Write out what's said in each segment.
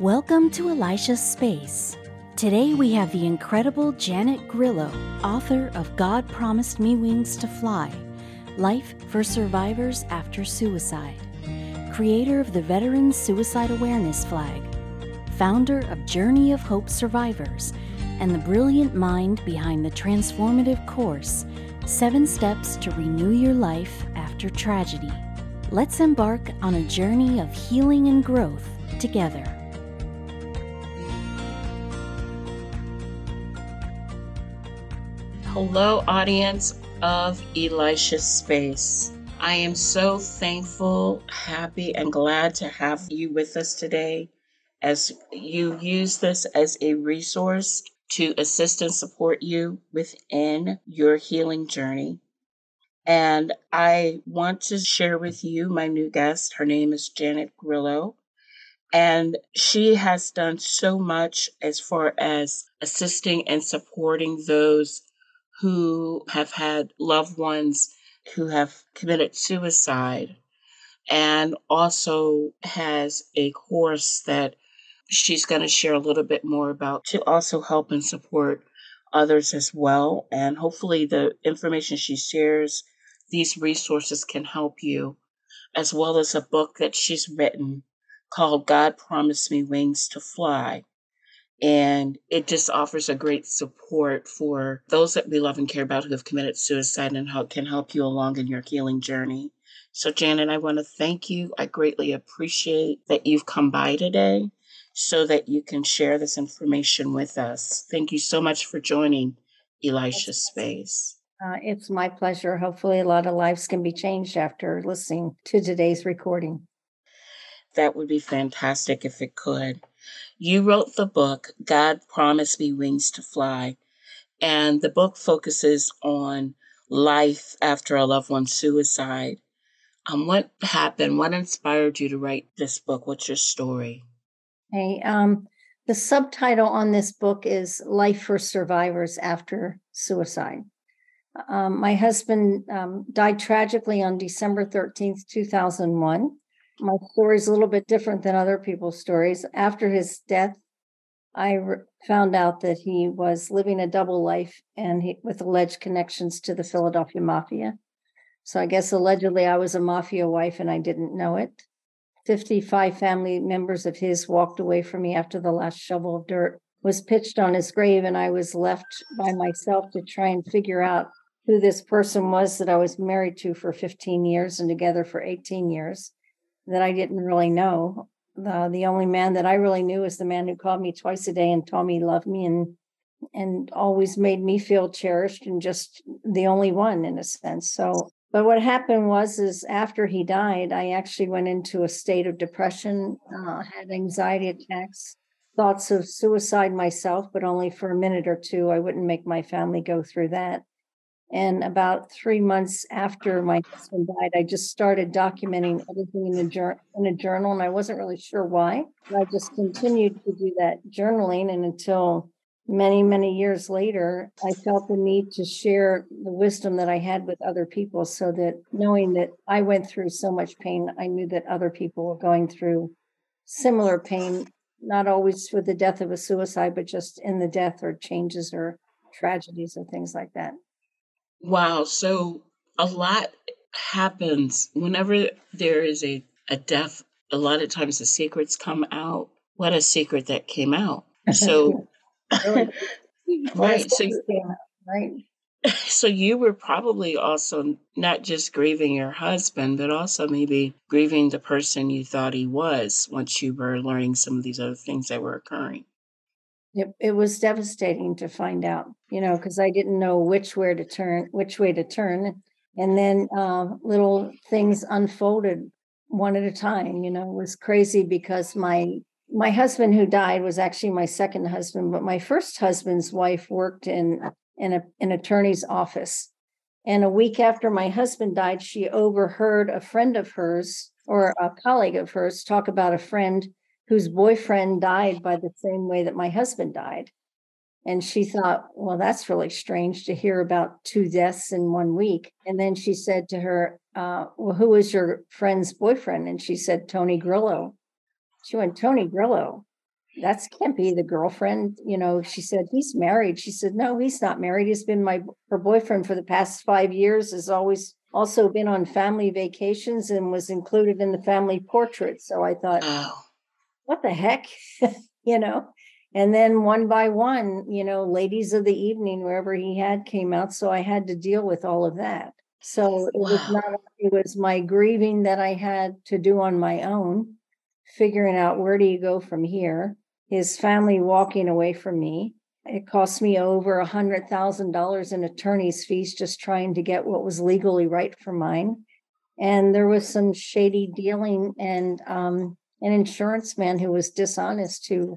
Welcome to Elisha's Space. Today we have the incredible Janet Grillo, author of God Promised Me Wings to Fly Life for Survivors After Suicide, creator of the Veterans Suicide Awareness Flag, founder of Journey of Hope Survivors, and the brilliant mind behind the transformative course Seven Steps to Renew Your Life After Tragedy. Let's embark on a journey of healing and growth together. Hello, audience of Elisha Space. I am so thankful, happy, and glad to have you with us today as you use this as a resource to assist and support you within your healing journey. And I want to share with you my new guest. Her name is Janet Grillo. And she has done so much as far as assisting and supporting those who have had loved ones who have committed suicide and also has a course that she's going to share a little bit more about to also help and support others as well. And hopefully, the information she shares, these resources can help you, as well as a book that she's written called God Promised Me Wings to Fly and it just offers a great support for those that we love and care about who have committed suicide and how can help you along in your healing journey. So, Janet, I want to thank you. I greatly appreciate that you've come by today so that you can share this information with us. Thank you so much for joining Elisha Space. Uh, it's my pleasure. Hopefully, a lot of lives can be changed after listening to today's recording. That would be fantastic if it could. You wrote the book, God Promised Me Wings to Fly, and the book focuses on life after a loved one's suicide. Um, what happened? What inspired you to write this book? What's your story? Hey, um, the subtitle on this book is Life for Survivors After Suicide. Um, my husband um, died tragically on December 13th, 2001 my story is a little bit different than other people's stories. After his death, I re- found out that he was living a double life and he, with alleged connections to the Philadelphia Mafia. So I guess allegedly I was a mafia wife and I didn't know it. 55 family members of his walked away from me after the last shovel of dirt was pitched on his grave, and I was left by myself to try and figure out who this person was that I was married to for 15 years and together for 18 years that I didn't really know. The, the only man that I really knew was the man who called me twice a day and told me he loved me and and always made me feel cherished and just the only one in a sense. So but what happened was is after he died, I actually went into a state of depression, uh, had anxiety attacks, thoughts of suicide myself, but only for a minute or two. I wouldn't make my family go through that. And about three months after my husband died, I just started documenting everything in a, jur- in a journal. And I wasn't really sure why. I just continued to do that journaling. And until many, many years later, I felt the need to share the wisdom that I had with other people so that knowing that I went through so much pain, I knew that other people were going through similar pain, not always with the death of a suicide, but just in the death or changes or tragedies or things like that. Wow. So a lot happens whenever there is a, a death. A lot of times the secrets come out. What a secret that came out. So, right. So, right. So you were probably also not just grieving your husband, but also maybe grieving the person you thought he was once you were learning some of these other things that were occurring. It, it was devastating to find out, you know, because I didn't know which way to turn, which way to turn, and then uh, little things unfolded one at a time. You know, it was crazy because my my husband who died was actually my second husband, but my first husband's wife worked in in a, an attorney's office, and a week after my husband died, she overheard a friend of hers or a colleague of hers talk about a friend whose boyfriend died by the same way that my husband died. And she thought, well, that's really strange to hear about two deaths in one week. And then she said to her, uh, well, who was your friend's boyfriend? And she said, Tony Grillo. She went, Tony Grillo. that's can't be the girlfriend. You know, she said, he's married. She said, no, he's not married. He's been my her boyfriend for the past five years, has always also been on family vacations and was included in the family portrait. So I thought, oh. What the heck? you know? And then one by one, you know, ladies of the evening, wherever he had came out. So I had to deal with all of that. So it wow. was not it was my grieving that I had to do on my own, figuring out where do you go from here his family walking away from me. It cost me over a hundred thousand dollars in attorney's fees just trying to get what was legally right for mine. And there was some shady dealing and um, an insurance man who was dishonest who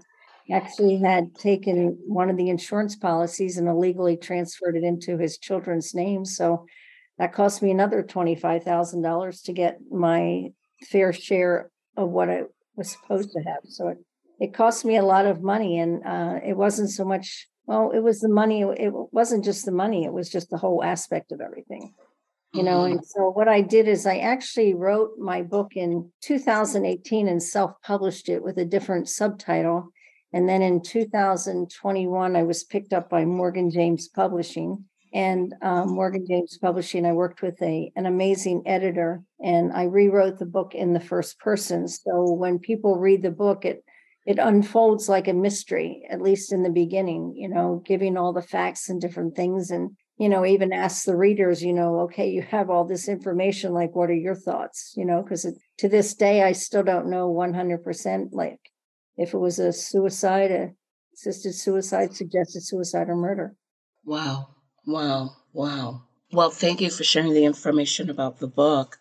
actually had taken one of the insurance policies and illegally transferred it into his children's names. So that cost me another $25,000 to get my fair share of what I was supposed to have. So it it cost me a lot of money and uh, it wasn't so much well it was the money it wasn't just the money it was just the whole aspect of everything you know and so what i did is i actually wrote my book in 2018 and self-published it with a different subtitle. And then in 2021 i was picked up by morgan james publishing. And um, morgan james publishing i worked with a an amazing editor and i rewrote the book in the first person. So when people read the book it it unfolds like a mystery, at least in the beginning, you know, giving all the facts and different things. And, you know, even ask the readers, you know, okay, you have all this information, like, what are your thoughts? You know, because to this day, I still don't know 100% like if it was a suicide, a assisted suicide, suggested suicide, or murder. Wow. Wow. Wow. Well, thank you for sharing the information about the book.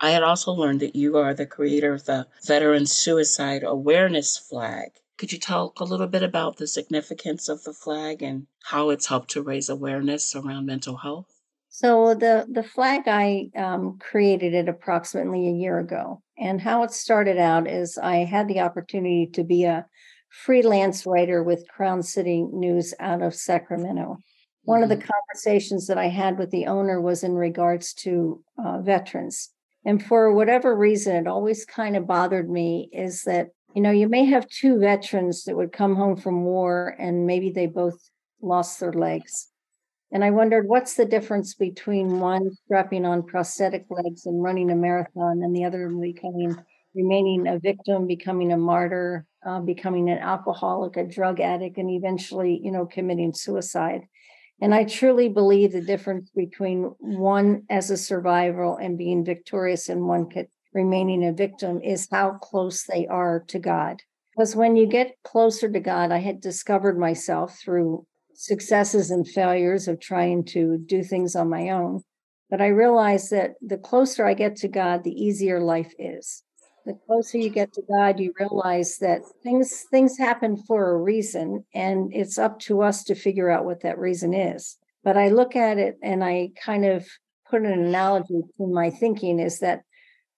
I had also learned that you are the creator of the Veteran Suicide Awareness Flag. Could you talk a little bit about the significance of the flag and how it's helped to raise awareness around mental health? So the the flag I um, created it approximately a year ago, and how it started out is I had the opportunity to be a freelance writer with Crown City News out of Sacramento. One mm-hmm. of the mm-hmm. conversations that I had with the owner was in regards to uh, veterans and for whatever reason, it always kind of bothered me is that, you know, you may have two veterans that would come home from war and maybe they both lost their legs. And I wondered what's the difference between one strapping on prosthetic legs and running a marathon and the other becoming, remaining a victim, becoming a martyr, uh, becoming an alcoholic, a drug addict, and eventually, you know, committing suicide. And I truly believe the difference between one as a survivor and being victorious and one remaining a victim is how close they are to God. Because when you get closer to God, I had discovered myself through successes and failures of trying to do things on my own. But I realized that the closer I get to God, the easier life is the closer you get to God, you realize that things things happen for a reason, and it's up to us to figure out what that reason is. But I look at it and I kind of put an analogy to my thinking is that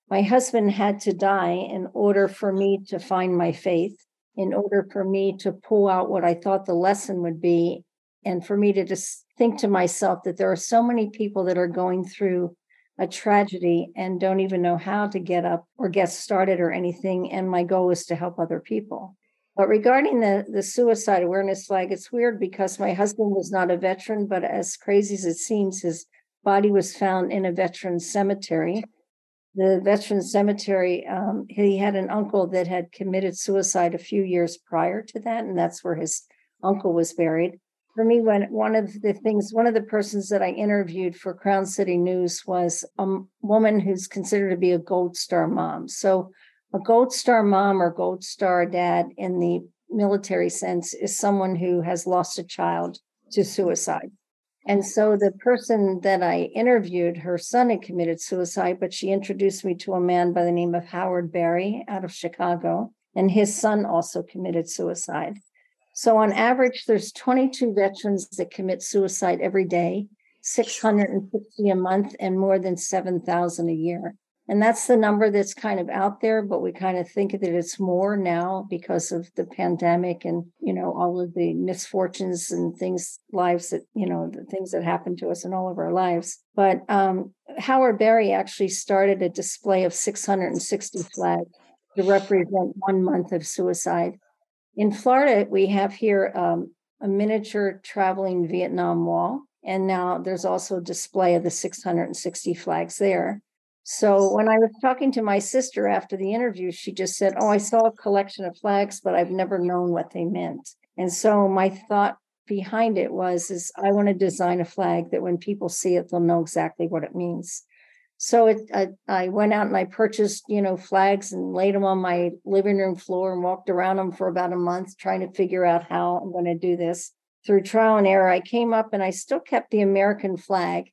my husband had to die in order for me to find my faith, in order for me to pull out what I thought the lesson would be, and for me to just think to myself that there are so many people that are going through a tragedy and don't even know how to get up or get started or anything. And my goal is to help other people. But regarding the, the suicide awareness flag, it's weird because my husband was not a veteran, but as crazy as it seems, his body was found in a veteran cemetery. The veteran cemetery, um, he had an uncle that had committed suicide a few years prior to that, and that's where his uncle was buried. For me when one of the things one of the persons that i interviewed for crown city news was a woman who's considered to be a gold star mom. So a gold star mom or gold star dad in the military sense is someone who has lost a child to suicide and so the person that i interviewed her son had committed suicide but she introduced me to a man by the name of howard berry out of chicago and his son also committed suicide so on average, there's 22 veterans that commit suicide every day, 660 a month, and more than 7,000 a year. And that's the number that's kind of out there, but we kind of think that it's more now because of the pandemic and, you know, all of the misfortunes and things, lives that, you know, the things that happen to us in all of our lives. But um, Howard Berry actually started a display of 660 flags to represent one month of suicide In Florida, we have here um, a miniature traveling Vietnam wall. And now there's also a display of the 660 flags there. So when I was talking to my sister after the interview, she just said, Oh, I saw a collection of flags, but I've never known what they meant. And so my thought behind it was is I want to design a flag that when people see it, they'll know exactly what it means. So it, I, I went out and I purchased, you know, flags and laid them on my living room floor and walked around them for about a month trying to figure out how I'm going to do this. Through trial and error, I came up and I still kept the American flag,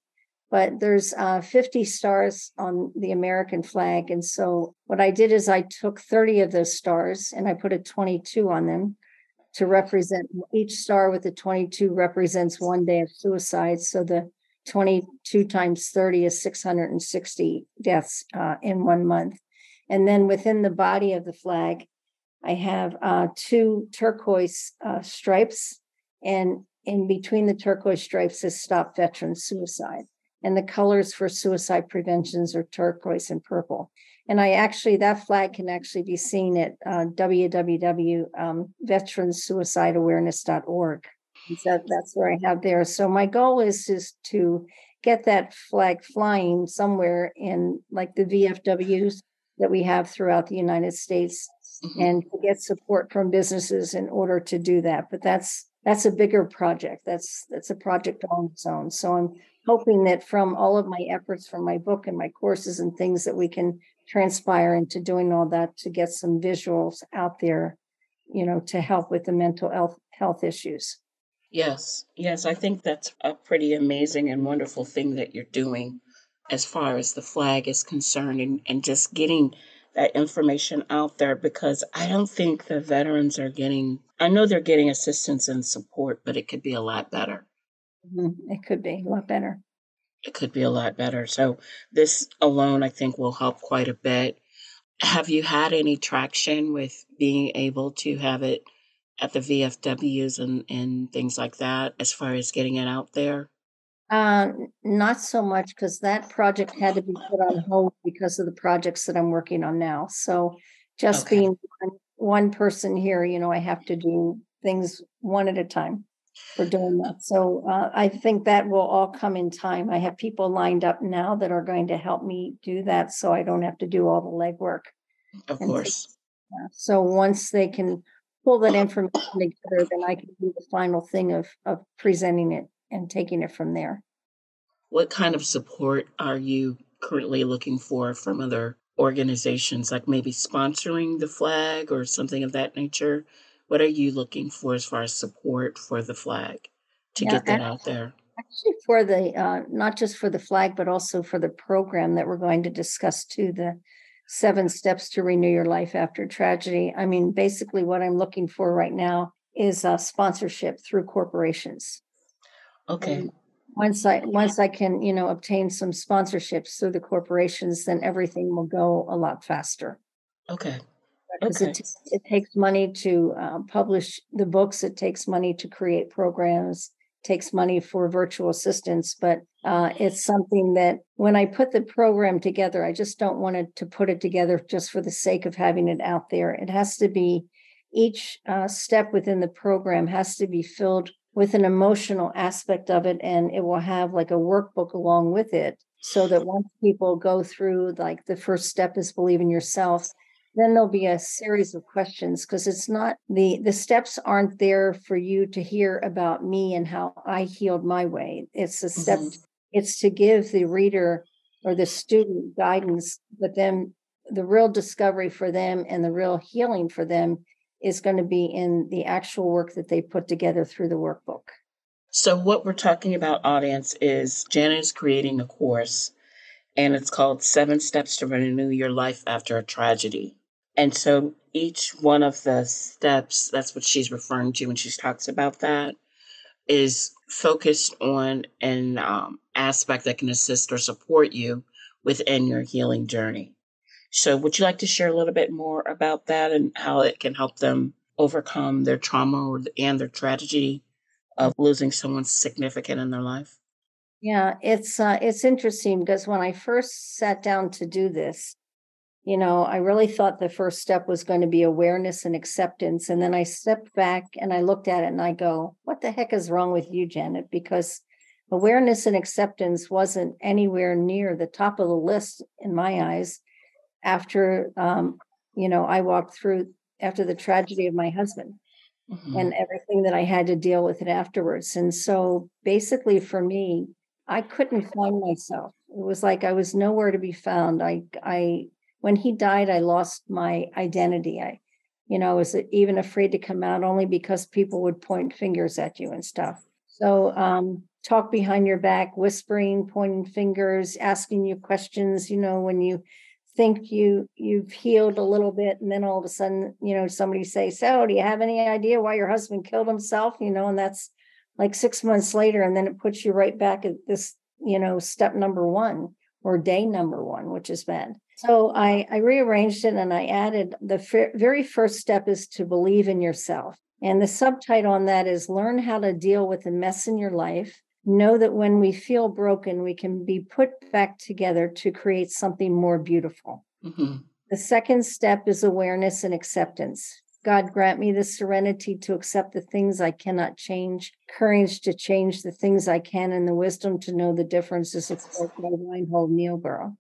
but there's uh, 50 stars on the American flag. And so what I did is I took 30 of those stars and I put a 22 on them to represent each star with the 22 represents one day of suicide. So the 22 times 30 is 660 deaths uh, in one month. And then within the body of the flag, I have uh, two turquoise uh, stripes, and in between the turquoise stripes is Stop Veteran Suicide. And the colors for suicide preventions are turquoise and purple. And I actually, that flag can actually be seen at uh, www.veteransuicideawareness.org. So that's where I have there. So my goal is is to get that flag flying somewhere in like the VFWs that we have throughout the United States mm-hmm. and to get support from businesses in order to do that. But that's that's a bigger project. That's that's a project on its own. So I'm hoping that from all of my efforts from my book and my courses and things that we can transpire into doing all that to get some visuals out there, you know, to help with the mental health health issues. Yes, yes, I think that's a pretty amazing and wonderful thing that you're doing as far as the flag is concerned and, and just getting that information out there because I don't think the veterans are getting, I know they're getting assistance and support, but it could be a lot better. Mm-hmm. It could be a lot better. It could be a lot better. So, this alone, I think, will help quite a bit. Have you had any traction with being able to have it at the VFWs and, and things like that as far as getting it out there? Uh, not so much because that project had to be put on hold because of the projects that I'm working on now. So just okay. being one, one person here, you know, I have to do things one at a time for doing that. So uh, I think that will all come in time. I have people lined up now that are going to help me do that so I don't have to do all the legwork. Of and course. So, yeah. so once they can pull that information together, then I can do the final thing of of presenting it and taking it from there. What kind of support are you currently looking for from other organizations, like maybe sponsoring the flag or something of that nature? What are you looking for as far as support for the flag to yeah, get that out there? Actually, for the uh, not just for the flag, but also for the program that we're going to discuss too. The seven steps to renew your life after tragedy. I mean, basically, what I'm looking for right now is a sponsorship through corporations. Okay. And once I once I can, you know, obtain some sponsorships through the corporations, then everything will go a lot faster. Okay. Because okay. it, it takes money to uh, publish the books. It takes money to create programs takes money for virtual assistants, but uh, it's something that when I put the program together, I just don't want it to put it together just for the sake of having it out there. It has to be each uh, step within the program has to be filled with an emotional aspect of it, and it will have like a workbook along with it. So that once people go through, like the first step is believe in yourself, then there'll be a series of questions because it's not the the steps aren't there for you to hear about me and how i healed my way it's a step mm-hmm. it's to give the reader or the student guidance but then the real discovery for them and the real healing for them is going to be in the actual work that they put together through the workbook so what we're talking about audience is janet is creating a course and it's called Seven Steps to Renew Your Life After a Tragedy. And so each one of the steps, that's what she's referring to when she talks about that, is focused on an um, aspect that can assist or support you within your healing journey. So, would you like to share a little bit more about that and how it can help them overcome their trauma and their tragedy of losing someone significant in their life? Yeah, it's uh, it's interesting because when I first sat down to do this, you know, I really thought the first step was going to be awareness and acceptance. And then I stepped back and I looked at it and I go, what the heck is wrong with you, Janet? Because awareness and acceptance wasn't anywhere near the top of the list in my eyes after, um, you know, I walked through after the tragedy of my husband. Mm-hmm. and everything that I had to deal with it afterwards. And so basically for me, I couldn't find myself. It was like I was nowhere to be found. I I when he died, I lost my identity. I, you know, was even afraid to come out only because people would point fingers at you and stuff. So, um, talk behind your back, whispering, pointing fingers, asking you questions, you know, when you think you you've healed a little bit and then all of a sudden you know somebody say so do you have any idea why your husband killed himself you know and that's like six months later and then it puts you right back at this you know step number one or day number one which is bad so I, I rearranged it and I added the f- very first step is to believe in yourself. And the subtitle on that is Learn how to deal with the mess in your life. Know that when we feel broken, we can be put back together to create something more beautiful. Mm-hmm. The second step is awareness and acceptance. God grant me the serenity to accept the things I cannot change, courage to change the things I can, and the wisdom to know the differences of by Reinhold Niebuhr.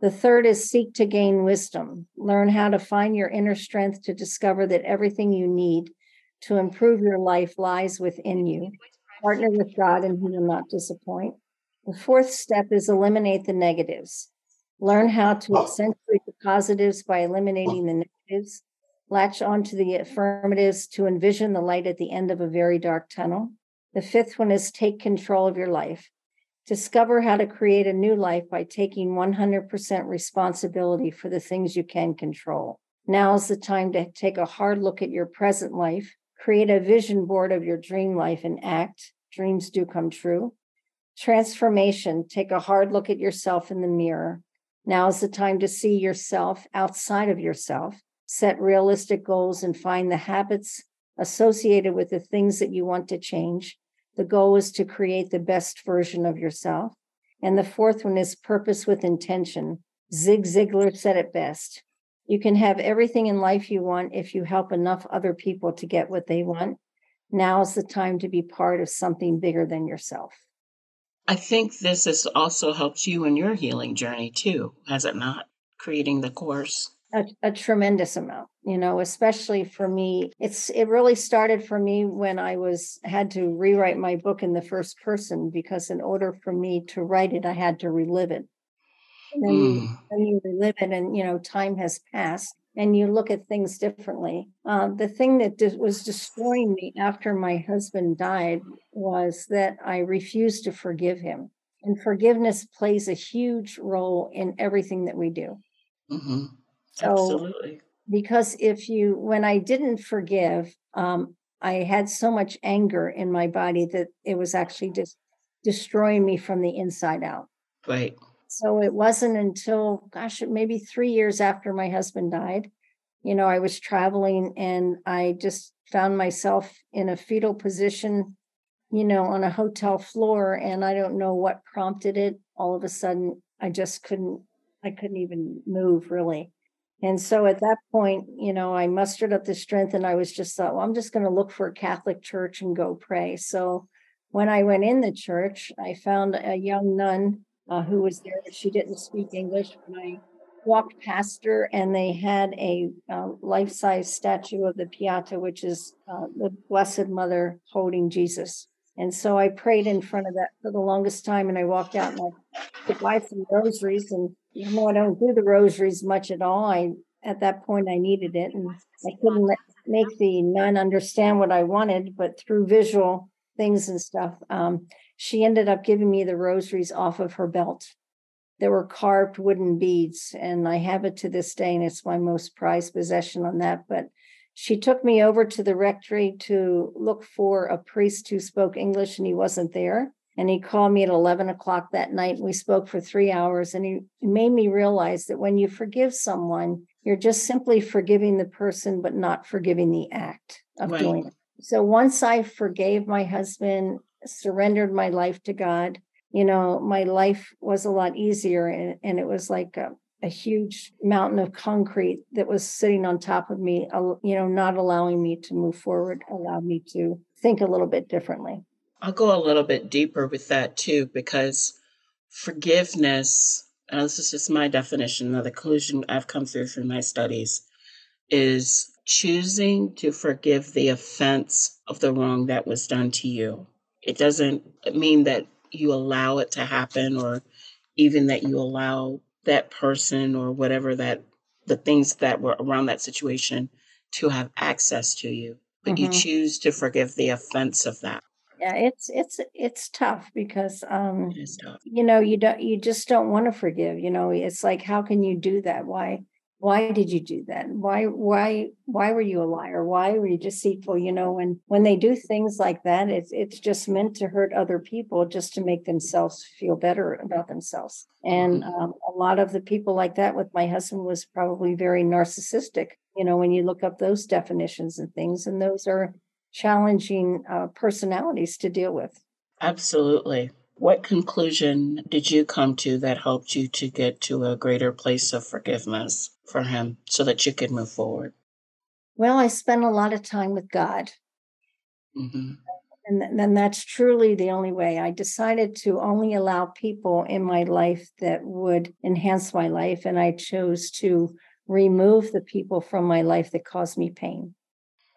The third is seek to gain wisdom. Learn how to find your inner strength to discover that everything you need to improve your life lies within you. Partner with God and He will not disappoint. The fourth step is eliminate the negatives. Learn how to oh. accentuate the positives by eliminating the negatives. Latch onto the affirmatives to envision the light at the end of a very dark tunnel. The fifth one is take control of your life. Discover how to create a new life by taking 100% responsibility for the things you can control. Now is the time to take a hard look at your present life, create a vision board of your dream life, and act. Dreams do come true. Transformation take a hard look at yourself in the mirror. Now is the time to see yourself outside of yourself, set realistic goals, and find the habits associated with the things that you want to change the goal is to create the best version of yourself. And the fourth one is purpose with intention. Zig Ziglar said it best. You can have everything in life you want if you help enough other people to get what they want. Now is the time to be part of something bigger than yourself. I think this has also helped you in your healing journey too, has it not? Creating the course a, a, tremendous amount you know especially for me. It's it really started for me when i was had to rewrite my book in the first person because in order for me to write it i had to relive it. And then, mm. you, then you relive it and you know time has passed and you look at things differently. Uh, the thing that was destroying me after my husband died was that i refused to forgive him. And forgiveness plays a huge role in everything that we do. Mm-hmm so, Absolutely. Because if you, when I didn't forgive, um, I had so much anger in my body that it was actually just destroying me from the inside out. Right. So it wasn't until, gosh, maybe three years after my husband died, you know, I was traveling and I just found myself in a fetal position, you know, on a hotel floor. And I don't know what prompted it. All of a sudden, I just couldn't, I couldn't even move really. And so at that point, you know, I mustered up the strength and I was just thought, well, I'm just going to look for a Catholic church and go pray. So when I went in the church, I found a young nun uh, who was there. She didn't speak English. When I walked past her, and they had a uh, life size statue of the Pietà, which is uh, the Blessed Mother holding Jesus. And so I prayed in front of that for the longest time. And I walked out and I could buy some rosaries and even though I don't do the rosaries much at all, I at that point I needed it, and I couldn't let, make the nun understand what I wanted, but through visual things and stuff, um, she ended up giving me the rosaries off of her belt. There were carved wooden beads, and I have it to this day, and it's my most prized possession on that. But she took me over to the rectory to look for a priest who spoke English, and he wasn't there. And he called me at 11 o'clock that night. And we spoke for three hours. And he made me realize that when you forgive someone, you're just simply forgiving the person, but not forgiving the act of right. doing it. So once I forgave my husband, surrendered my life to God, you know, my life was a lot easier. And, and it was like, a, a huge mountain of concrete that was sitting on top of me, you know, not allowing me to move forward, allowed me to think a little bit differently. I'll go a little bit deeper with that too, because forgiveness, and this is just my definition the conclusion I've come through through my studies, is choosing to forgive the offense of the wrong that was done to you. It doesn't mean that you allow it to happen or even that you allow that person or whatever that the things that were around that situation to have access to you but mm-hmm. you choose to forgive the offense of that yeah it's it's it's tough because um tough. you know you don't you just don't want to forgive you know it's like how can you do that why why did you do that? Why why why were you a liar? Why were you deceitful? You know when when they do things like that it's it's just meant to hurt other people just to make themselves feel better about themselves. And mm-hmm. um, a lot of the people like that with my husband was probably very narcissistic. You know when you look up those definitions and things and those are challenging uh, personalities to deal with. Absolutely. What conclusion did you come to that helped you to get to a greater place of forgiveness for him so that you could move forward? Well, I spent a lot of time with God. Mm-hmm. And then that's truly the only way. I decided to only allow people in my life that would enhance my life. And I chose to remove the people from my life that caused me pain.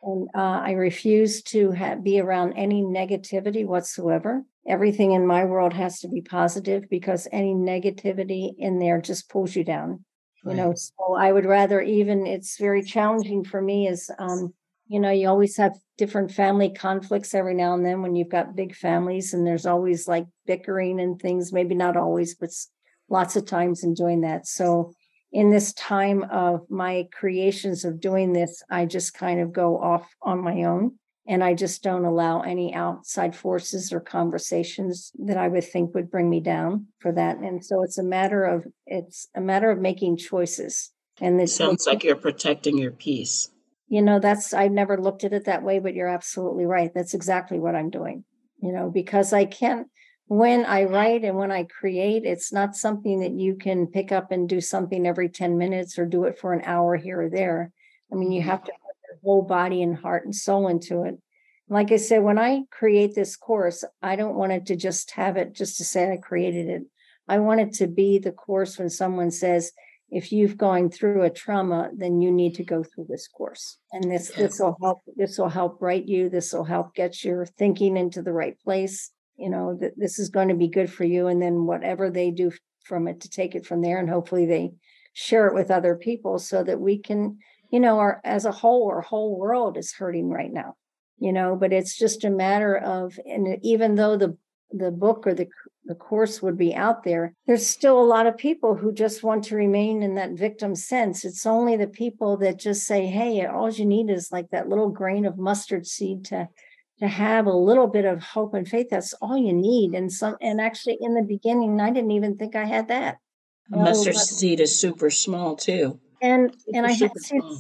And uh, I refused to ha- be around any negativity whatsoever. Everything in my world has to be positive because any negativity in there just pulls you down. Right. You know, so I would rather even it's very challenging for me is um, you know, you always have different family conflicts every now and then when you've got big families and there's always like bickering and things, maybe not always, but lots of times in doing that. So in this time of my creations of doing this, I just kind of go off on my own and I just don't allow any outside forces or conversations that I would think would bring me down for that. And so it's a matter of it's a matter of making choices. And it sounds like you're protecting your peace. You know, that's I've never looked at it that way, but you're absolutely right. That's exactly what I'm doing. You know, because I can't when I write and when I create, it's not something that you can pick up and do something every 10 minutes or do it for an hour here or there. I mean, you mm-hmm. have to whole body and heart and soul into it. Like I said, when I create this course, I don't want it to just have it just to say I created it. I want it to be the course when someone says, if you've gone through a trauma, then you need to go through this course. And this this will help this will help write you. This will help get your thinking into the right place. You know, that this is going to be good for you. And then whatever they do from it to take it from there. And hopefully they share it with other people so that we can you know, our as a whole, our whole world is hurting right now, you know, but it's just a matter of, and even though the the book or the the course would be out there, there's still a lot of people who just want to remain in that victim sense. It's only the people that just say, "Hey, all you need is like that little grain of mustard seed to to have a little bit of hope and faith. That's all you need." And some, and actually, in the beginning, I didn't even think I had that. Oh, mustard seed is super small too and and I had to,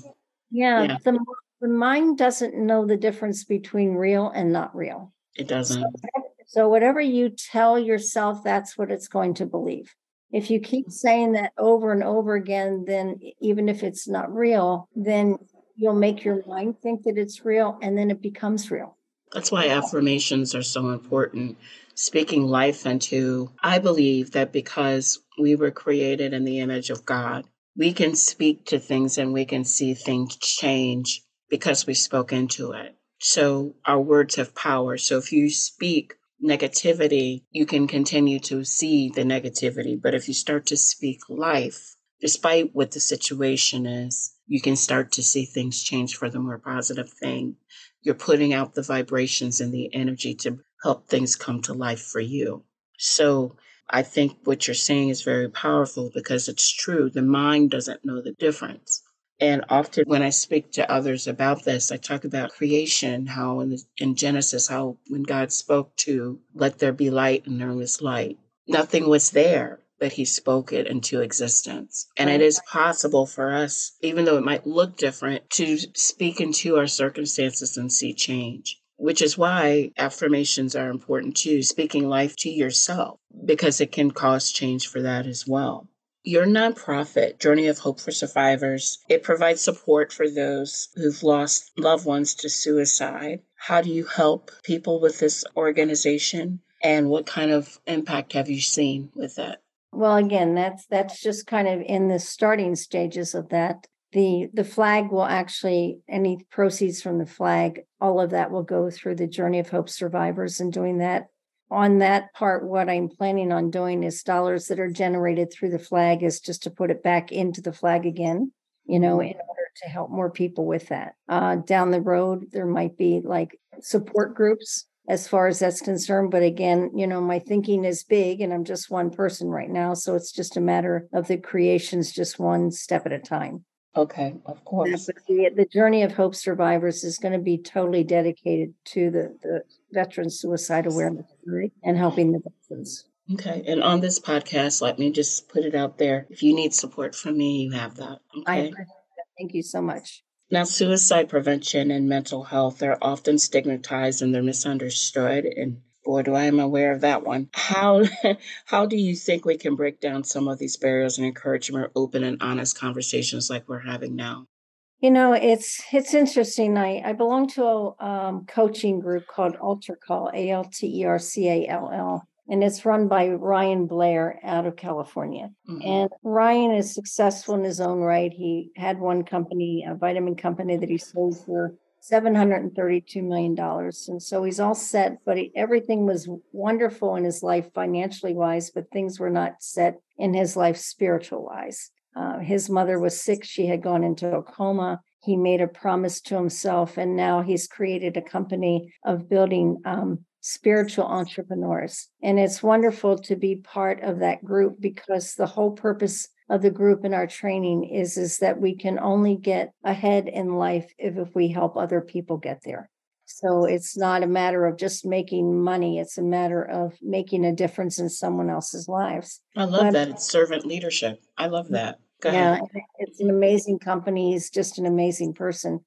yeah, yeah, the the mind doesn't know the difference between real and not real. It doesn't. So, so whatever you tell yourself, that's what it's going to believe. If you keep mm-hmm. saying that over and over again, then even if it's not real, then you'll make your mind think that it's real and then it becomes real. That's why affirmations are so important. Speaking life into, I believe that because we were created in the image of God, we can speak to things and we can see things change because we spoke into it. So our words have power. So if you speak negativity, you can continue to see the negativity. But if you start to speak life, despite what the situation is, you can start to see things change for the more positive thing. You're putting out the vibrations and the energy to help things come to life for you. So I think what you're saying is very powerful because it's true. The mind doesn't know the difference. And often when I speak to others about this, I talk about creation, how in, the, in Genesis, how when God spoke to let there be light and there was light, nothing was there, but he spoke it into existence. And it is possible for us, even though it might look different, to speak into our circumstances and see change which is why affirmations are important too, speaking life to yourself, because it can cause change for that as well. Your nonprofit, Journey of Hope for Survivors, it provides support for those who've lost loved ones to suicide. How do you help people with this organization? And what kind of impact have you seen with that? Well, again, that's that's just kind of in the starting stages of that. The the flag will actually any proceeds from the flag, all of that will go through the Journey of Hope survivors and doing that on that part, what I'm planning on doing is dollars that are generated through the flag is just to put it back into the flag again, you know, mm-hmm. in order to help more people with that. Uh, down the road, there might be like support groups as far as that's concerned. But again, you know, my thinking is big and I'm just one person right now. So it's just a matter of the creations, just one step at a time. Okay, of course. The, the journey of hope survivors is going to be totally dedicated to the, the veteran suicide awareness and helping the veterans. Okay. And on this podcast, let me just put it out there. If you need support from me, you have that. Okay. That. Thank you so much. Now, suicide prevention and mental health are often stigmatized and they're misunderstood. And boy, do I am aware of that one. How how do you think we can break down some of these barriers and encourage more open and honest conversations like we're having now? You know, it's it's interesting. I I belong to a um, coaching group called Altercall, A L T E R C A L L, and it's run by Ryan Blair out of California. Mm-hmm. And Ryan is successful in his own right. He had one company, a vitamin company that he sold for $732 million. And so he's all set, but he, everything was wonderful in his life financially wise, but things were not set in his life spiritual wise. Uh, his mother was sick. She had gone into a coma. He made a promise to himself, and now he's created a company of building um, spiritual entrepreneurs. And it's wonderful to be part of that group because the whole purpose of the group in our training is is that we can only get ahead in life if, if we help other people get there. So it's not a matter of just making money it's a matter of making a difference in someone else's lives. I love but, that it's servant leadership i love mm-hmm. that Go yeah ahead. it's an amazing company he's just an amazing person.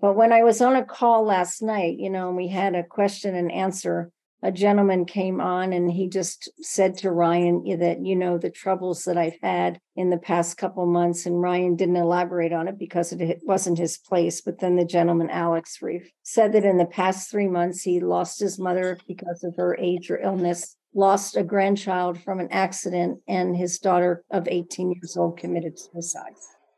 But when i was on a call last night you know and we had a question and answer a gentleman came on and he just said to Ryan that, you know, the troubles that I've had in the past couple months. And Ryan didn't elaborate on it because it wasn't his place. But then the gentleman, Alex Reef, said that in the past three months, he lost his mother because of her age or illness, lost a grandchild from an accident, and his daughter of 18 years old committed suicide.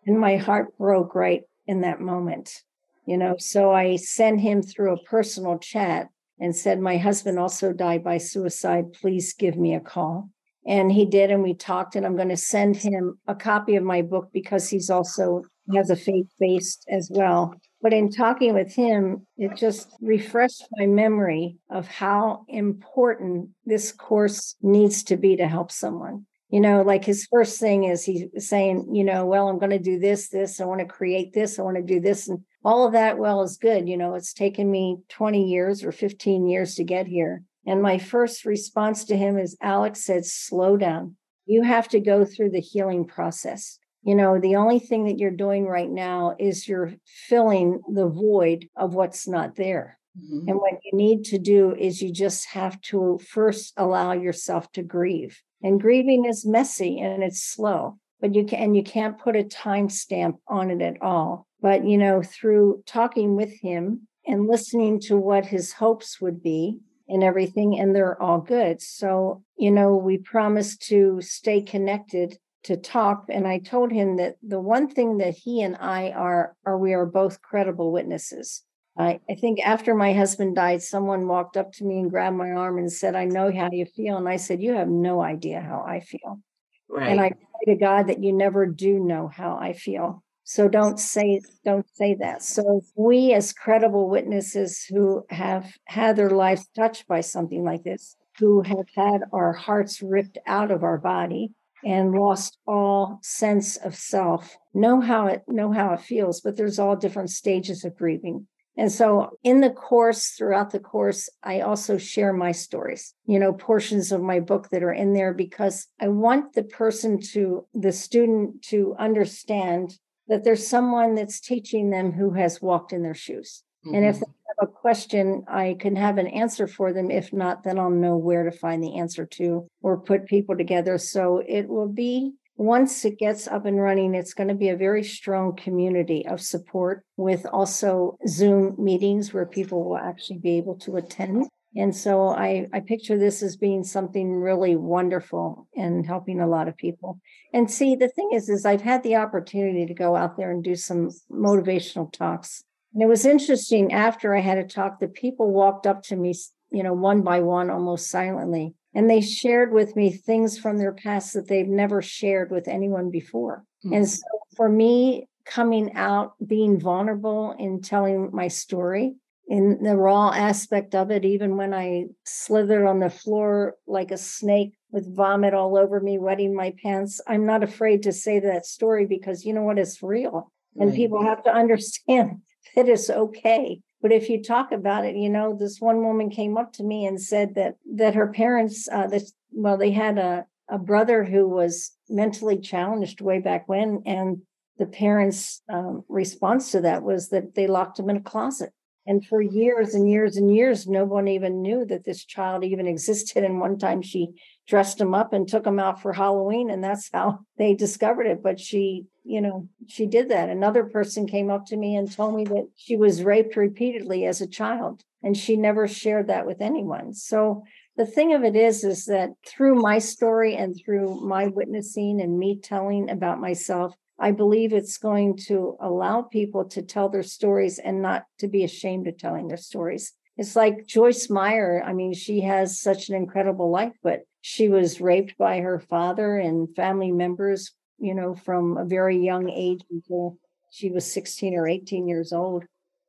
And my heart broke right in that moment. You know, so I sent him through a personal chat and said, My husband also died by suicide. Please give me a call. And he did, and we talked. And I'm going to send him a copy of my book because he's also has a faith based as well. But in talking with him, it just refreshed my memory of how important this course needs to be to help someone. You know, like his first thing is he's saying, you know, well, I'm going to do this, this, I want to create this, I want to do this. And all of that well is good you know it's taken me 20 years or 15 years to get here. And my first response to him is alex said slow down. You have to go through the healing process. You know the only thing that you're doing right now is you're filling the void of what's not there. Mm-hmm. and what you need to do is you just have to first allow yourself to grieve. And grieving is messy and it's slow but you can you can't put a time stamp on it at all but, you know, through talking with him and listening to what his hopes would be and everything, and they're all good. So, you know, we promised to stay connected to talk. And I told him that the one thing that he and I are, are we are both credible witnesses. I, I think after my husband died, someone walked up to me and grabbed my arm and said, I know how you feel. And I said, You have no idea how I feel. Right. And I pray to God that you never do know how I feel. So don't say don't say that. So we as credible witnesses who have had their lives touched by something like this, who have had our hearts ripped out of our body and lost all sense of self, know how it know how it feels, but there's all different stages of grieving. And so in the course, throughout the course, I also share my stories, you know, portions of my book that are in there because I want the person to, the student to understand that there's someone that's teaching them who has walked in their shoes. Mm-hmm. And if mm-hmm. they have a question, I can have an answer for them. If not, then I'll know where to find the answer to or put people together. So it will be once it gets up and running, it's going to be a very strong community of support with also Zoom meetings where people will actually be able to attend. And so I, I picture this as being something really wonderful and helping a lot of people. And see, the thing is, is I've had the opportunity to go out there and do some motivational talks. And it was interesting after I had a talk the people walked up to me, you know, one by one, almost silently and they shared with me things from their past that they've never shared with anyone before. Mm-hmm. And so for me, coming out, being vulnerable in telling my story, in the raw aspect of it, even when I slithered on the floor like a snake with vomit all over me, wetting my pants, I'm not afraid to say that story because you know what? It's real. And people have to understand that it's okay but if you talk about it, you know, this one woman came up to me and said that that her parents, uh, this well, they had a a brother who was mentally challenged way back when, and the parents' um, response to that was that they locked him in a closet. And for years and years and years, no one even knew that this child even existed. And one time she dressed him up and took him out for Halloween, and that's how they discovered it. But she you know, she did that. Another person came up to me and told me that she was raped repeatedly as a child, and she never shared that with anyone. So the thing of it is, is that through my story and through my witnessing and me telling about myself, I believe it's going to allow people to tell their stories and not to be ashamed of telling their stories. It's like Joyce Meyer. I mean, she has such an incredible life, but she was raped by her father and family members you know, from a very young age until she was 16 or 18 years old.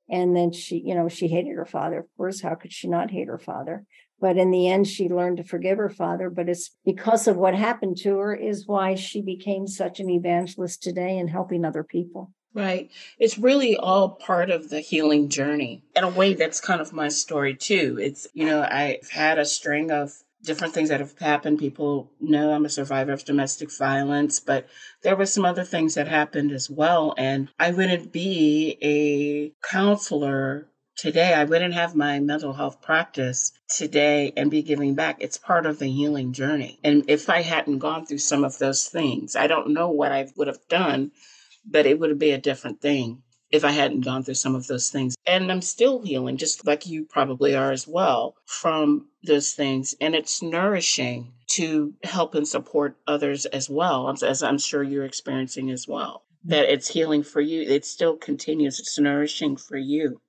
And then she, you know, she hated her father. Of course, how could she not hate her father? But in the end, she learned to forgive her father. But it's because of what happened to her, is why she became such an evangelist today and helping other people. Right. It's really all part of the healing journey. In a way, that's kind of my story too. It's, you know, I've had a string of different things that have happened. People know I'm a survivor of domestic violence, but there were some other things that happened as well. And I wouldn't be a counselor today. I wouldn't have my mental health practice today and be giving back. It's part of the healing journey. And if I hadn't gone through some of those things, I don't know what I would have done, but it would be a different thing if I hadn't gone through some of those things. And I'm still healing, just like you probably are as well, from those things. And it's nourishing to help and support others as well, as I'm sure you're experiencing as well. Mm-hmm. That it's healing for you. It still continues, it's nourishing for you.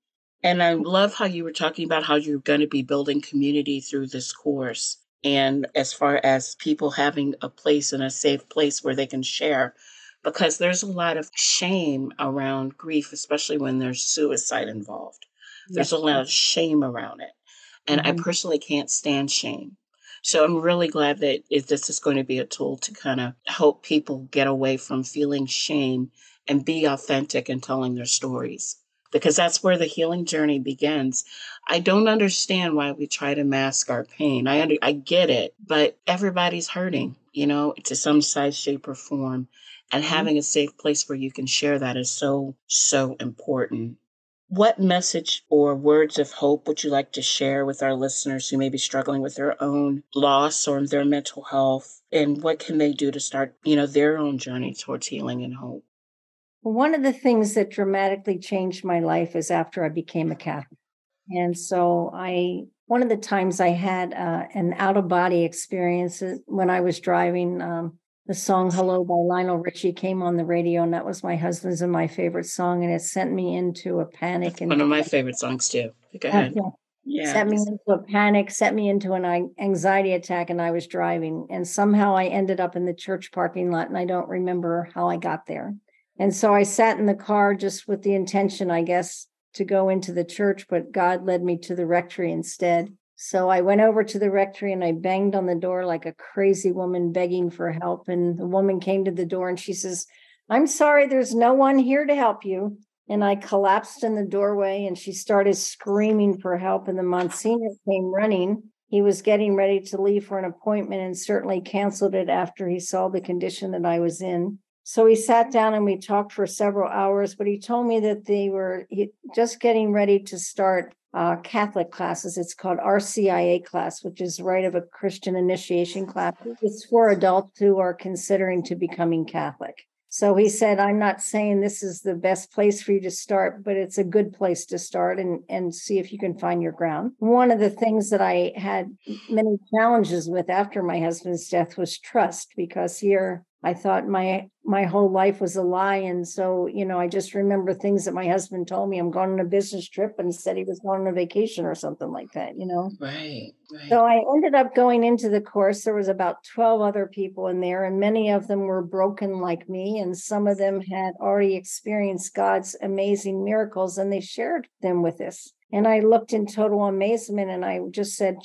And I love how you were talking about how you're going to be building community through this course. And as far as people having a place and a safe place where they can share because there's a lot of shame around grief, especially when there's suicide involved. There's yes. a lot of shame around it. And mm-hmm. I personally can't stand shame. So I'm really glad that if this is going to be a tool to kind of help people get away from feeling shame and be authentic in telling their stories. Because that's where the healing journey begins. I don't understand why we try to mask our pain. I under, I get it, but everybody's hurting, you know, to some size, shape, or form. And mm-hmm. having a safe place where you can share that is so, so important. What message or words of hope would you like to share with our listeners who may be struggling with their own loss or their mental health? And what can they do to start, you know, their own journey towards healing and hope? One of the things that dramatically changed my life is after I became a Catholic. And so I, one of the times I had uh, an out of body experience when I was driving um, the song Hello by Lionel Richie came on the radio, and that was my husband's and my favorite song, and it sent me into a panic. That's and one of my favorite songs too. Go ahead. Yeah. Yeah. Set me into a panic, set me into an anxiety attack, and I was driving. And somehow I ended up in the church parking lot, and I don't remember how I got there. And so I sat in the car just with the intention, I guess, to go into the church, but God led me to the rectory instead. So I went over to the rectory and I banged on the door like a crazy woman begging for help. And the woman came to the door and she says, I'm sorry, there's no one here to help you. And I collapsed in the doorway and she started screaming for help. And the Monsignor came running. He was getting ready to leave for an appointment and certainly canceled it after he saw the condition that I was in. So we sat down and we talked for several hours, but he told me that they were just getting ready to start uh, Catholic classes. It's called RCIA class, which is Rite of a Christian Initiation class. It's for adults who are considering to becoming Catholic. So he said, I'm not saying this is the best place for you to start, but it's a good place to start and, and see if you can find your ground. One of the things that I had many challenges with after my husband's death was trust, because here I thought my my whole life was a lie. And so, you know, I just remember things that my husband told me. I'm going on a business trip and said he was going on a vacation or something like that, you know? Right, right. So I ended up going into the course. There was about 12 other people in there, and many of them were broken like me. And some of them had already experienced God's amazing miracles and they shared them with us. And I looked in total amazement and I just said,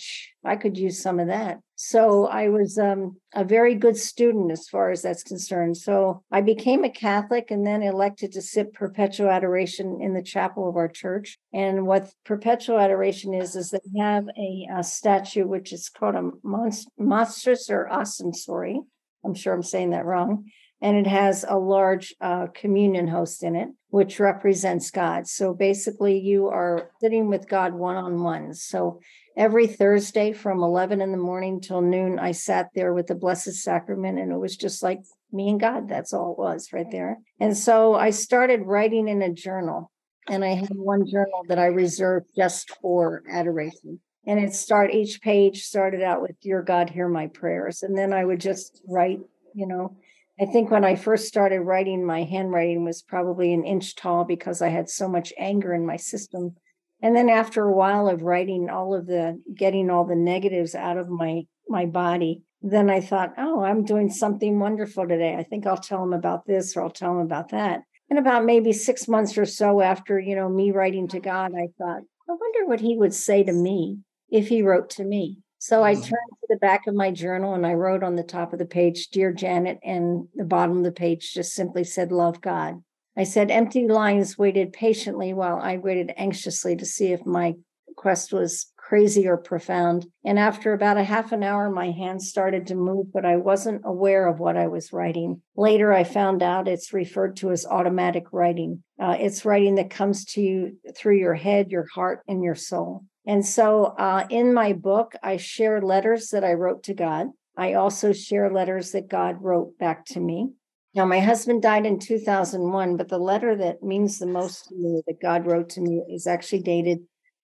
I could use some of that. So I was um, a very good student as far as that's concerned. So I became a Catholic and then elected to sit perpetual adoration in the chapel of our church. And what perpetual adoration is, is they have a, a statue which is called a monst- monstrous or ostensory. I'm sure I'm saying that wrong and it has a large uh, communion host in it, which represents God. So basically, you are sitting with God one on one. So every Thursday from 11 in the morning till noon, I sat there with the Blessed Sacrament, and it was just like me and God. That's all it was right there. And so I started writing in a journal, and I had one journal that I reserved just for adoration and it start each page started out with dear god hear my prayers and then i would just write you know I think when I first started writing, my handwriting was probably an inch tall because I had so much anger in my system. And then after a while of writing all of the getting all the negatives out of my my body, then I thought, oh, I'm doing something wonderful today. I think I'll tell him about this or I'll tell him about that. And about maybe six months or so after, you know, me writing to God, I thought, I wonder what he would say to me if he wrote to me. So I mm. turned to the back of my journal and I wrote on the top of the page, Dear Janet, and the bottom of the page just simply said, Love God. I said, Empty lines waited patiently while I waited anxiously to see if my quest was crazy or profound. And after about a half an hour, my hands started to move, but I wasn't aware of what I was writing. Later, I found out it's referred to as automatic writing. Uh, it's writing that comes to you through your head, your heart, and your soul. And so uh, in my book, I share letters that I wrote to God. I also share letters that God wrote back to me. Now, my husband died in 2001, but the letter that means the most to me that God wrote to me is actually dated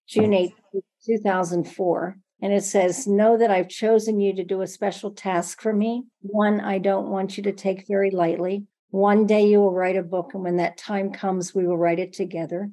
June 8, 2004. And it says, Know that I've chosen you to do a special task for me, one I don't want you to take very lightly. One day you will write a book, and when that time comes, we will write it together.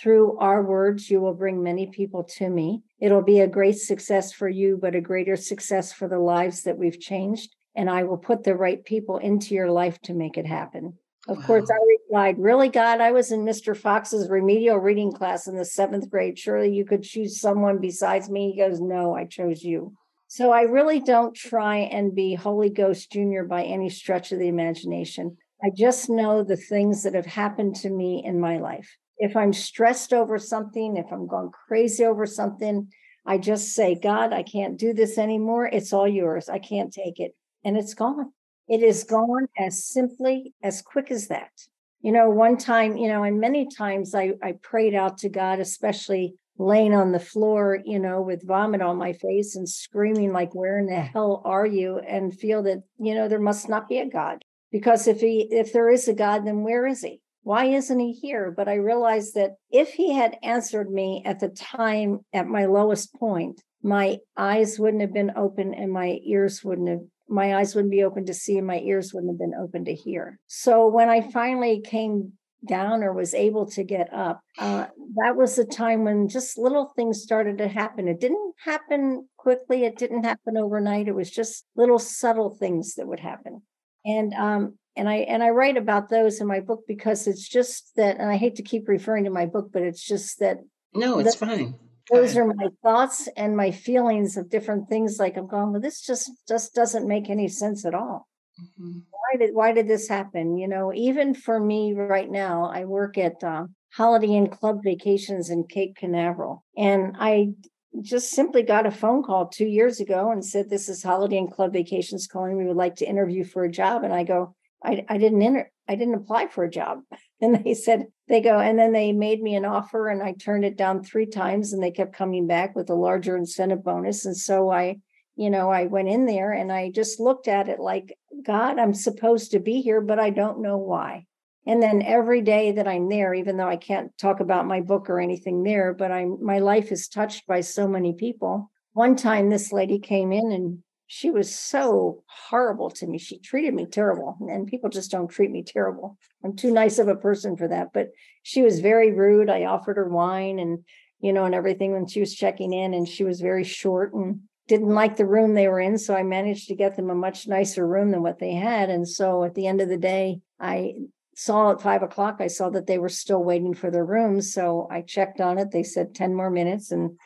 Through our words, you will bring many people to me. It'll be a great success for you, but a greater success for the lives that we've changed. And I will put the right people into your life to make it happen. Of wow. course, I replied, Really, God, I was in Mr. Fox's remedial reading class in the seventh grade. Surely you could choose someone besides me. He goes, No, I chose you. So I really don't try and be Holy Ghost Junior by any stretch of the imagination. I just know the things that have happened to me in my life if I'm stressed over something, if I'm going crazy over something, I just say, God, I can't do this anymore. It's all yours. I can't take it. And it's gone. It is gone as simply, as quick as that. You know, one time, you know, and many times I, I prayed out to God, especially laying on the floor, you know, with vomit on my face and screaming, like, where in the hell are you? And feel that, you know, there must not be a God. Because if he if there is a God, then where is he? Why isn't he here? But I realized that if he had answered me at the time at my lowest point, my eyes wouldn't have been open and my ears wouldn't have my eyes wouldn't be open to see and my ears wouldn't have been open to hear. So when I finally came down or was able to get up, uh, that was the time when just little things started to happen. It didn't happen quickly, it didn't happen overnight. It was just little subtle things that would happen. And um, and I and I write about those in my book because it's just that, and I hate to keep referring to my book, but it's just that. No, it's the, fine. Those are my thoughts and my feelings of different things. Like I'm going, well, this just just doesn't make any sense at all. Mm-hmm. Why did why did this happen? You know, even for me right now, I work at uh, Holiday Inn Club Vacations in Cape Canaveral, and I just simply got a phone call two years ago and said, "This is Holiday Inn Club Vacations calling. We would like to interview for a job." And I go, I, I didn't enter, I didn't apply for a job. And they said, they go, and then they made me an offer and I turned it down three times and they kept coming back with a larger incentive bonus. And so I, you know, I went in there and I just looked at it like, God, I'm supposed to be here, but I don't know why. And then every day that I'm there, even though I can't talk about my book or anything there, but I'm my life is touched by so many people. One time this lady came in and she was so horrible to me. She treated me terrible. And people just don't treat me terrible. I'm too nice of a person for that. But she was very rude. I offered her wine and, you know, and everything when she was checking in, and she was very short and didn't like the room they were in. So I managed to get them a much nicer room than what they had. And so at the end of the day, I saw at five o'clock, I saw that they were still waiting for their rooms. So I checked on it. They said 10 more minutes. And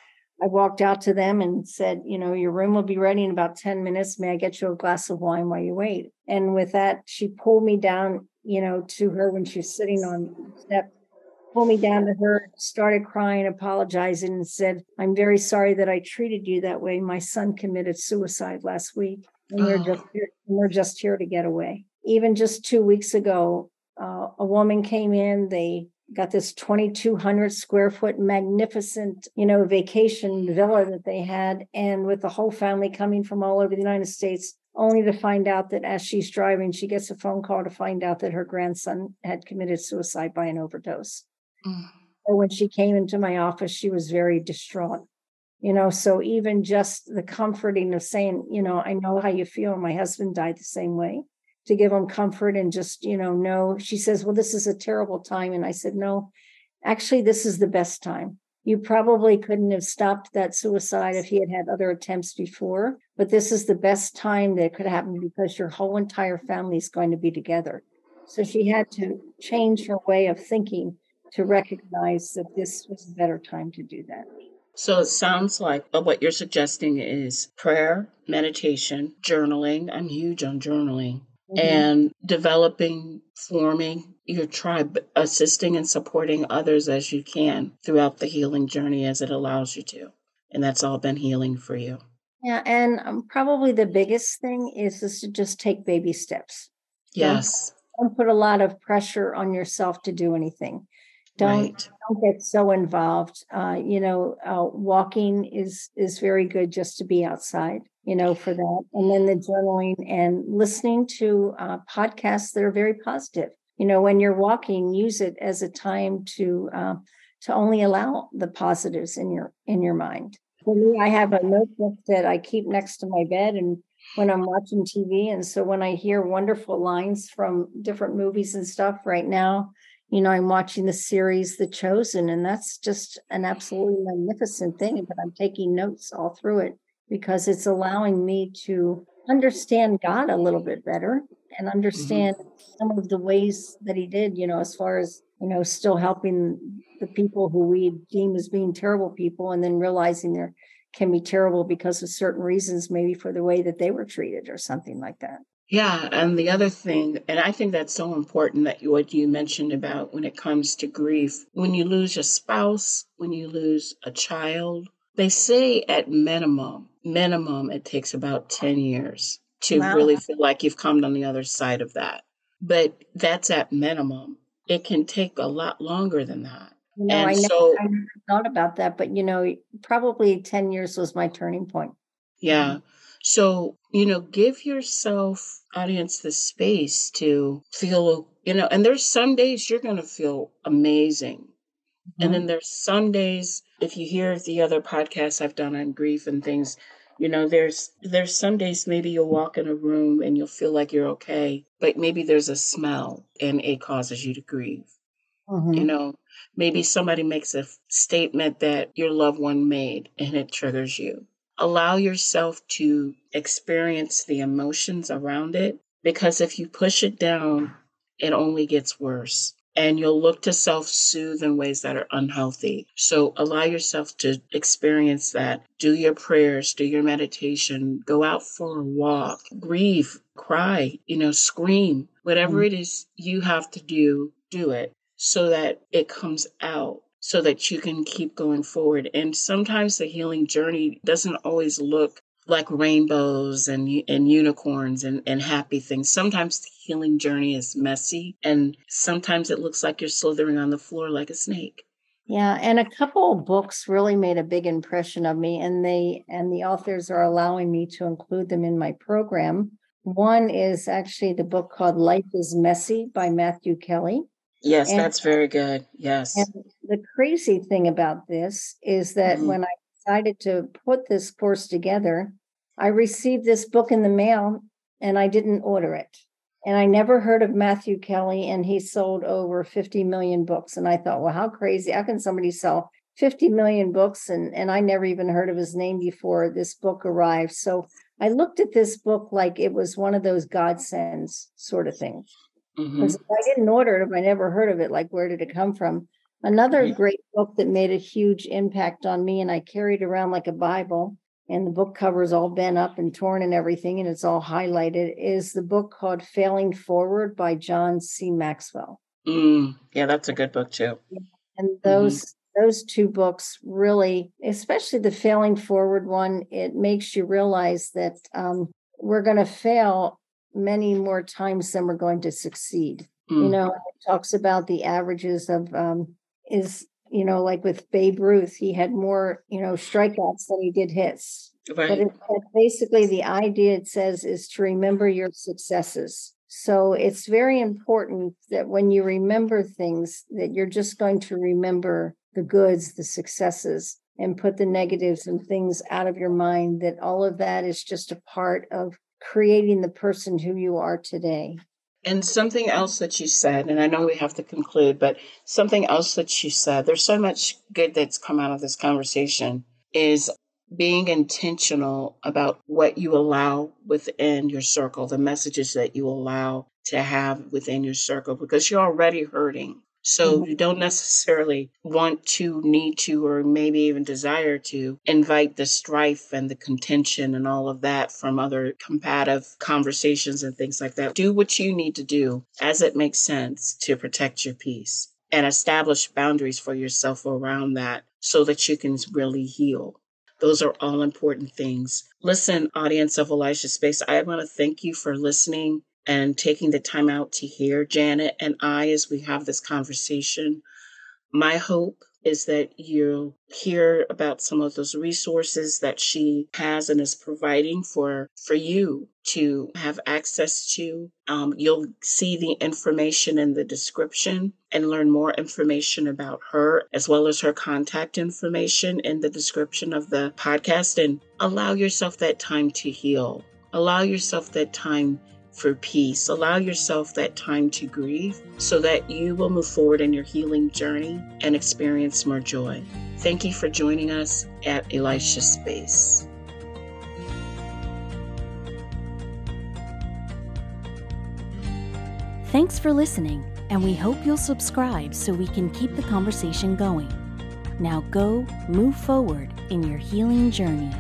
I walked out to them and said, you know, your room will be ready in about 10 minutes. May I get you a glass of wine while you wait? And with that, she pulled me down, you know, to her when she was sitting on the step, pulled me down to her, started crying, apologizing, and said, I'm very sorry that I treated you that way. My son committed suicide last week. And we're oh. just oh. here, we're just here to get away. Even just two weeks ago, uh, a woman came in. They got this 2200 square foot magnificent you know vacation villa that they had and with the whole family coming from all over the united states only to find out that as she's driving she gets a phone call to find out that her grandson had committed suicide by an overdose mm. or when she came into my office she was very distraught you know so even just the comforting of saying you know i know how you feel my husband died the same way to give them comfort and just, you know, know. She says, Well, this is a terrible time. And I said, No, actually, this is the best time. You probably couldn't have stopped that suicide if he had had other attempts before, but this is the best time that could happen because your whole entire family is going to be together. So she had to change her way of thinking to recognize that this was a better time to do that. So it sounds like what you're suggesting is prayer, meditation, journaling. I'm huge on journaling mm-hmm. and developing, forming your tribe, assisting and supporting others as you can throughout the healing journey as it allows you to. And that's all been healing for you. Yeah, and um, probably the biggest thing is, is to just take baby steps. Yes. Don't, don't put a lot of pressure on yourself to do anything. Don't right. don't get so involved. Uh, you know, uh, walking is is very good just to be outside you know, for that. And then the journaling and listening to uh, podcasts that are very positive. You know, when you're walking, use it as a time to uh, to only allow the positives in your in your mind. For me, I have a notebook that I keep next to my bed, and when I'm watching TV, and so when I hear wonderful lines from different movies and stuff, right now, you know, I'm watching the series The Chosen, and that's just an absolutely magnificent thing. But I'm taking notes all through it because it's allowing me to understand God a little bit better and mm-hmm. understand mm-hmm. some of the ways that He did, you know, as far as, you know, still helping the people who we deem as being terrible people and then realizing they can be terrible because of certain reasons, maybe for the way that they were treated or something like that. Yeah, and the other thing, and I think that's so important that you, what you mentioned about when it comes to grief, when you lose a spouse, when you lose a child, they say at minimum, minimum, it takes about 10 years to wow. really feel like you've come on the other side of that. But that's at minimum. It can take a lot longer than that. You know, and I never, so, I never thought about that, but you know, probably 10 years was my turning point. Yeah. So, you know, give yourself, audience, the space to feel, you know, and there's some days you're going to feel amazing. Mm-hmm. And then there's some days, if you hear the other podcasts I've done on grief and things, you know, there's there's some days maybe you'll walk in a room and you'll feel like you're okay, but maybe there's a smell and it causes you to grieve. Mm-hmm. You know, maybe somebody makes a statement that your loved one made and it triggers you. Allow yourself to experience the emotions around it because if you push it down, it only gets worse and you'll look to self soothe in ways that are unhealthy. So allow yourself to experience that. Do your prayers, do your meditation, go out for a walk, grieve, cry, you know, scream, whatever mm-hmm. it is you have to do, do it so that it comes out so that you can keep going forward. And sometimes the healing journey doesn't always look like rainbows and and unicorns and, and happy things. Sometimes the healing journey is messy and sometimes it looks like you're slithering on the floor like a snake. Yeah, and a couple of books really made a big impression of me and they and the authors are allowing me to include them in my program. One is actually the book called Life is Messy by Matthew Kelly. Yes, and, that's very good. Yes. And the crazy thing about this is that mm-hmm. when I decided to put this course together, I received this book in the mail and I didn't order it. And I never heard of Matthew Kelly, and he sold over 50 million books. And I thought, well, how crazy? How can somebody sell 50 million books? And, and I never even heard of his name before this book arrived. So I looked at this book like it was one of those godsends sort of things. Because mm-hmm. I didn't order it, if I never heard of it, like where did it come from? Another mm-hmm. great book that made a huge impact on me, and I carried around like a Bible, and the book cover is all bent up and torn and everything, and it's all highlighted, is the book called Failing Forward by John C. Maxwell. Mm, yeah, that's a good book too. And mm-hmm. those mm-hmm. those two books really, especially the Failing Forward one, it makes you realize that um, we're going to fail many more times than we're going to succeed. Mm. You know, it talks about the averages of um, is you know like with Babe Ruth, he had more you know strikeouts than he did hits. Right. But it, basically, the idea it says is to remember your successes. So it's very important that when you remember things, that you're just going to remember the goods, the successes, and put the negatives and things out of your mind. That all of that is just a part of creating the person who you are today. And something else that you said, and I know we have to conclude, but something else that you said, there's so much good that's come out of this conversation, is being intentional about what you allow within your circle, the messages that you allow to have within your circle, because you're already hurting. So mm-hmm. you don't necessarily want to, need to, or maybe even desire to invite the strife and the contention and all of that from other combative conversations and things like that. Do what you need to do as it makes sense to protect your peace and establish boundaries for yourself around that so that you can really heal. Those are all important things. Listen, audience of Elisha Space, I want to thank you for listening and taking the time out to hear Janet and I as we have this conversation. My hope is that you'll hear about some of those resources that she has and is providing for for you to have access to. Um, you'll see the information in the description and learn more information about her as well as her contact information in the description of the podcast. And allow yourself that time to heal. Allow yourself that time for peace. Allow yourself that time to grieve so that you will move forward in your healing journey and experience more joy. Thank you for joining us at Elisha Space. Thanks for listening, and we hope you'll subscribe so we can keep the conversation going. Now go move forward in your healing journey.